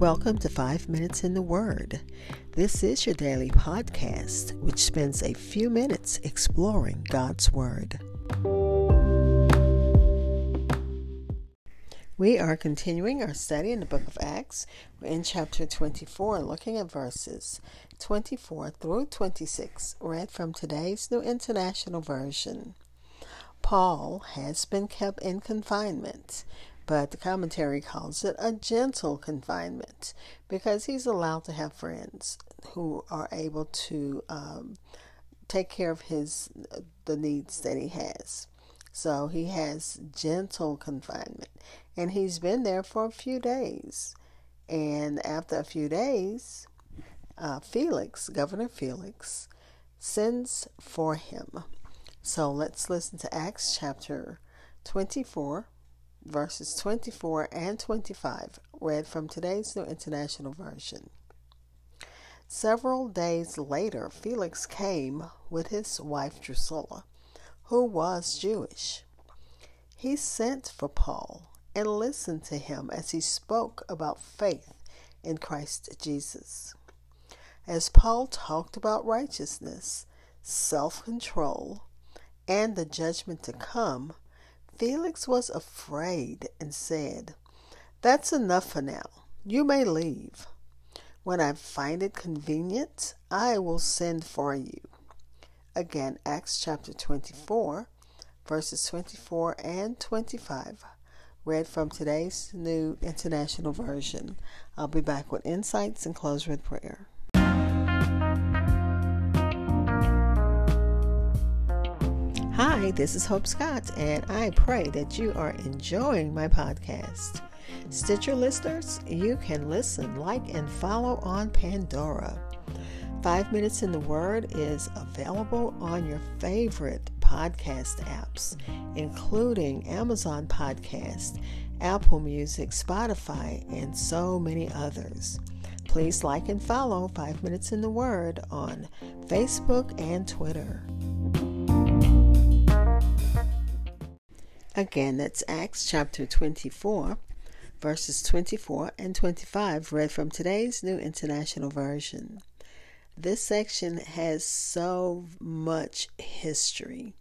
Welcome to Five Minutes in the Word. This is your daily podcast, which spends a few minutes exploring God's Word. We are continuing our study in the book of Acts. We're in chapter 24, looking at verses 24 through 26, read from today's New International Version. Paul has been kept in confinement but the commentary calls it a gentle confinement because he's allowed to have friends who are able to um, take care of his the needs that he has. So he has gentle confinement, and he's been there for a few days. And after a few days, uh, Felix, Governor Felix, sends for him. So let's listen to Acts chapter 24, verses 24 and 25, read from today's New International Version. Several days later, Felix came with his wife Drusilla, who was Jewish. He sent for Paul and listened to him as he spoke about faith in Christ Jesus. As Paul talked about righteousness, self control, and the judgment to come, Felix was afraid and said, That's enough for now. You may leave. When I find it convenient, I will send for you. Again, Acts chapter 24, verses 24 and 25, read from today's New International Version. I'll be back with insights and close with prayer. Hi, this is Hope Scott, and I pray that you are enjoying my podcast. Stitcher listeners, you can listen, like, and follow on Pandora. Five Minutes in the Word is available on your favorite podcast apps, including Amazon Podcast, Apple Music, Spotify, and so many others. Please like and follow Five Minutes in the Word on Facebook and Twitter. Again, that's Acts chapter 24, verses 24 and 25, read from today's New International Version. This section has so much history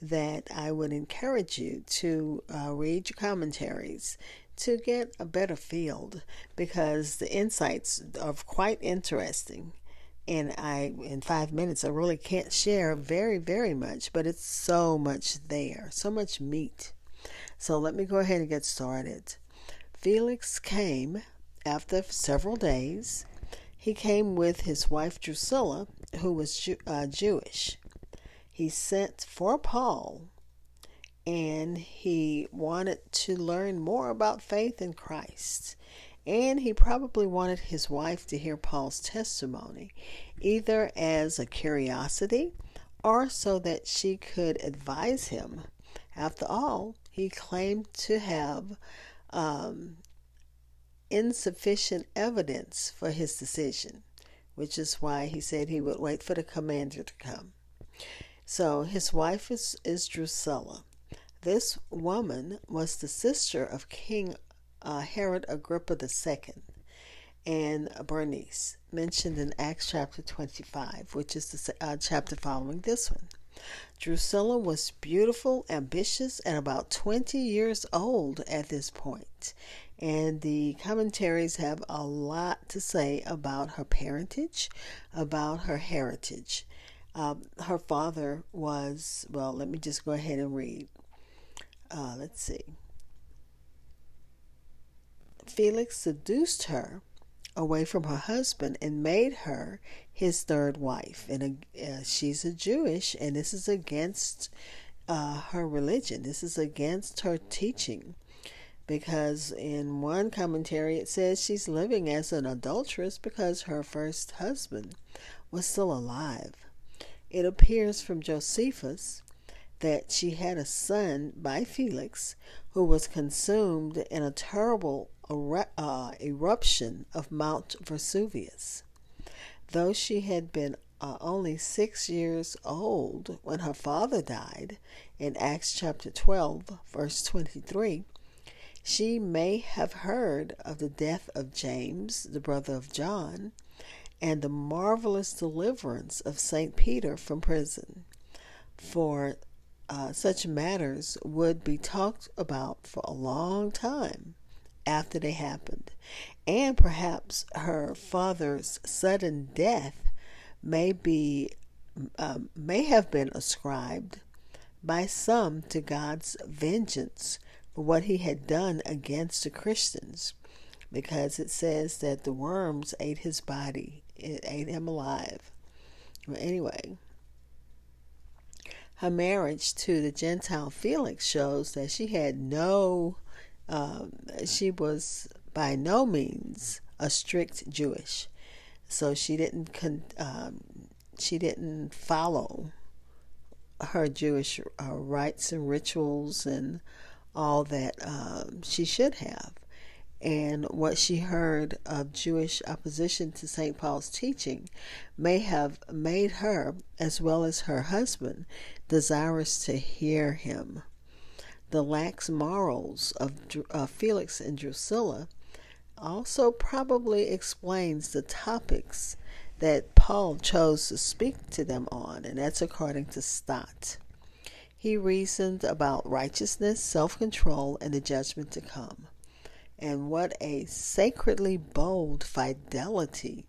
that I would encourage you to uh, read your commentaries to get a better field because the insights are quite interesting and I in five minutes I really can't share very very much, but it's so much there, so much meat. So let me go ahead and get started. Felix came after several days. He came with his wife Drusilla, who was Jew- uh, Jewish. He sent for Paul, and he wanted to learn more about faith in Christ. And he probably wanted his wife to hear Paul's testimony, either as a curiosity or so that she could advise him. After all, he claimed to have um, insufficient evidence for his decision, which is why he said he would wait for the commander to come. So his wife is, is Drusilla. This woman was the sister of King uh, Herod Agrippa II and Bernice, mentioned in Acts chapter 25, which is the uh, chapter following this one. Drusilla was beautiful, ambitious, and about 20 years old at this point. And the commentaries have a lot to say about her parentage, about her heritage. Um, her father was, well, let me just go ahead and read. Uh, let's see. Felix seduced her away from her husband and made her his third wife. And uh, she's a Jewish, and this is against uh, her religion. This is against her teaching. Because in one commentary it says she's living as an adulteress because her first husband was still alive. It appears from Josephus that she had a son by Felix who was consumed in a terrible uh, eruption of Mount Vesuvius. Though she had been uh, only six years old when her father died in Acts chapter 12, verse 23, She may have heard of the death of James, the brother of John, and the marvelous deliverance of St. Peter from prison. For uh, such matters would be talked about for a long time after they happened, and perhaps her father's sudden death may be um, may have been ascribed by some to God's vengeance for what he had done against the Christians, because it says that the worms ate his body, it ate him alive. Well, anyway, her marriage to the Gentile Felix shows that she had no, um, she was by no means a strict Jewish. So she didn't con- um, she didn't follow her Jewish uh, rites and rituals and all that um, she should have. And what she heard of Jewish opposition to St. Paul's teaching may have made her, as well as her husband, desirous to hear him. The lax morals of uh, Felix and Drusilla also probably explains the topics that Paul chose to speak to them on, and that's according to Stott. He reasoned about righteousness, self control, and the judgment to come. And what a sacredly bold fidelity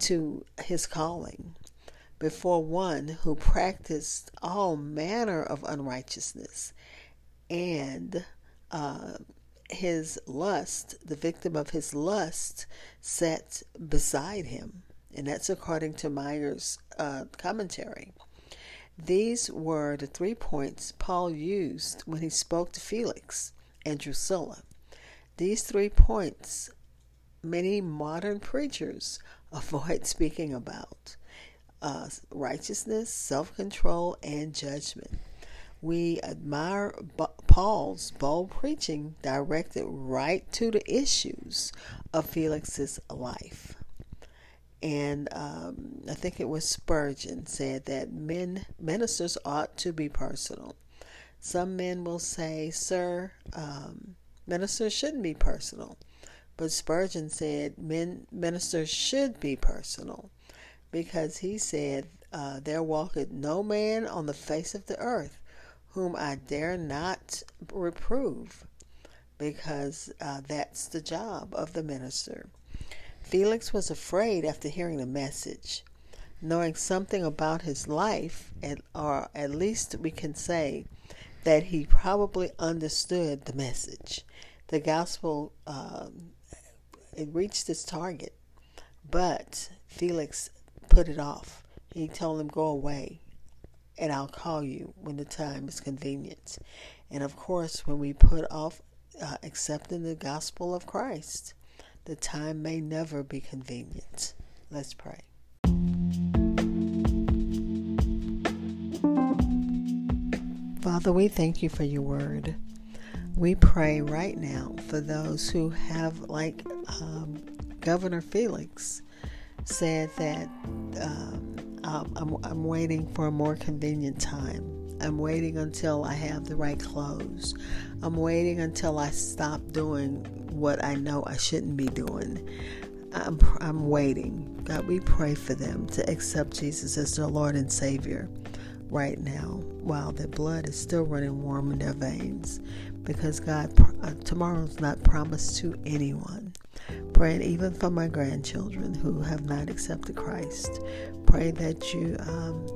to his calling before one who practiced all manner of unrighteousness and uh, his lust, the victim of his lust, sat beside him. And that's according to Meyer's uh, commentary. These were the three points Paul used when he spoke to Felix and Drusilla. These three points many modern preachers avoid speaking about uh, righteousness, self control, and judgment. We admire Paul's bold preaching directed right to the issues of Felix's life. And um, I think it was Spurgeon said that men ministers ought to be personal. Some men will say, "Sir, um, ministers shouldn't be personal," but Spurgeon said, "Men ministers should be personal." because he said, uh, There walketh no man on the face of the earth whom I dare not reprove, because uh, that's the job of the minister. Felix was afraid after hearing the message. Knowing something about his life, or at least we can say that he probably understood the message. The gospel um, it reached its target, but Felix put it off. He told him, Go away, and I'll call you when the time is convenient. And of course, when we put off uh, accepting the gospel of Christ, the time may never be convenient. Let's pray. Father, we thank you for your word. We pray right now for those who have, like um, Governor Felix, said that um, I'm, I'm waiting for a more convenient time. I'm waiting until I have the right clothes. I'm waiting until I stop doing what I know I shouldn't be doing. I'm, I'm waiting. God, we pray for them to accept Jesus as their Lord and Savior right now while their blood is still running warm in their veins because God, uh, tomorrow's not promised to anyone. Praying even for my grandchildren who have not accepted Christ. Pray that you um,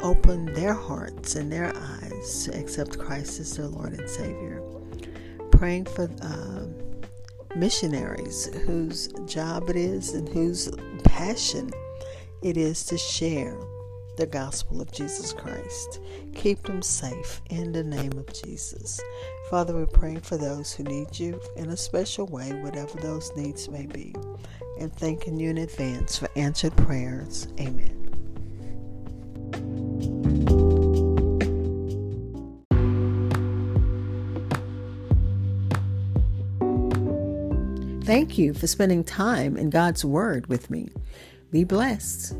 open their hearts and their eyes to accept Christ as their Lord and Savior. Praying for uh, missionaries whose job it is and whose passion it is to share the gospel of Jesus Christ. Keep them safe in the name of Jesus. Father, we pray for those who need you in a special way, whatever those needs may be, and thanking you in advance for answered prayers. Amen. Thank you for spending time in God's Word with me. Be blessed.